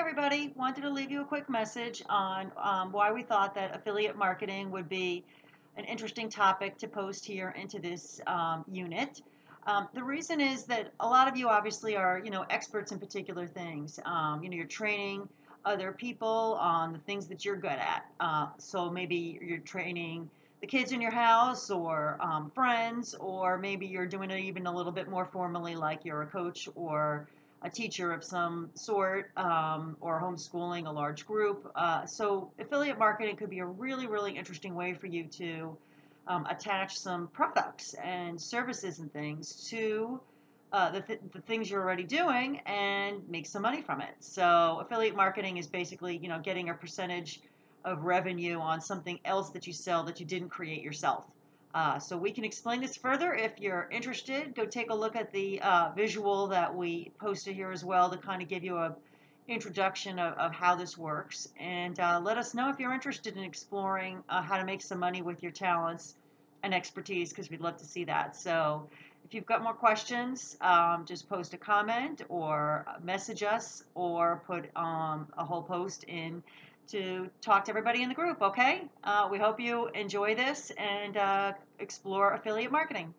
everybody. Wanted to leave you a quick message on um, why we thought that affiliate marketing would be an interesting topic to post here into this um, unit. Um, the reason is that a lot of you obviously are, you know, experts in particular things. Um, you know, you're training other people on the things that you're good at. Uh, so maybe you're training the kids in your house or um, friends, or maybe you're doing it even a little bit more formally, like you're a coach or a teacher of some sort um, or homeschooling a large group. Uh, so, affiliate marketing could be a really, really interesting way for you to um, attach some products and services and things to uh, the, th- the things you're already doing and make some money from it. So, affiliate marketing is basically, you know, getting a percentage of revenue on something else that you sell that you didn't create yourself. Uh, so we can explain this further if you're interested. Go take a look at the uh, visual that we posted here as well to kind of give you a introduction of, of how this works. And uh, let us know if you're interested in exploring uh, how to make some money with your talents and expertise because we'd love to see that. So if you've got more questions, um, just post a comment or message us or put um, a whole post in to talk to everybody in the group, okay? Uh, we hope you enjoy this and uh, explore affiliate marketing.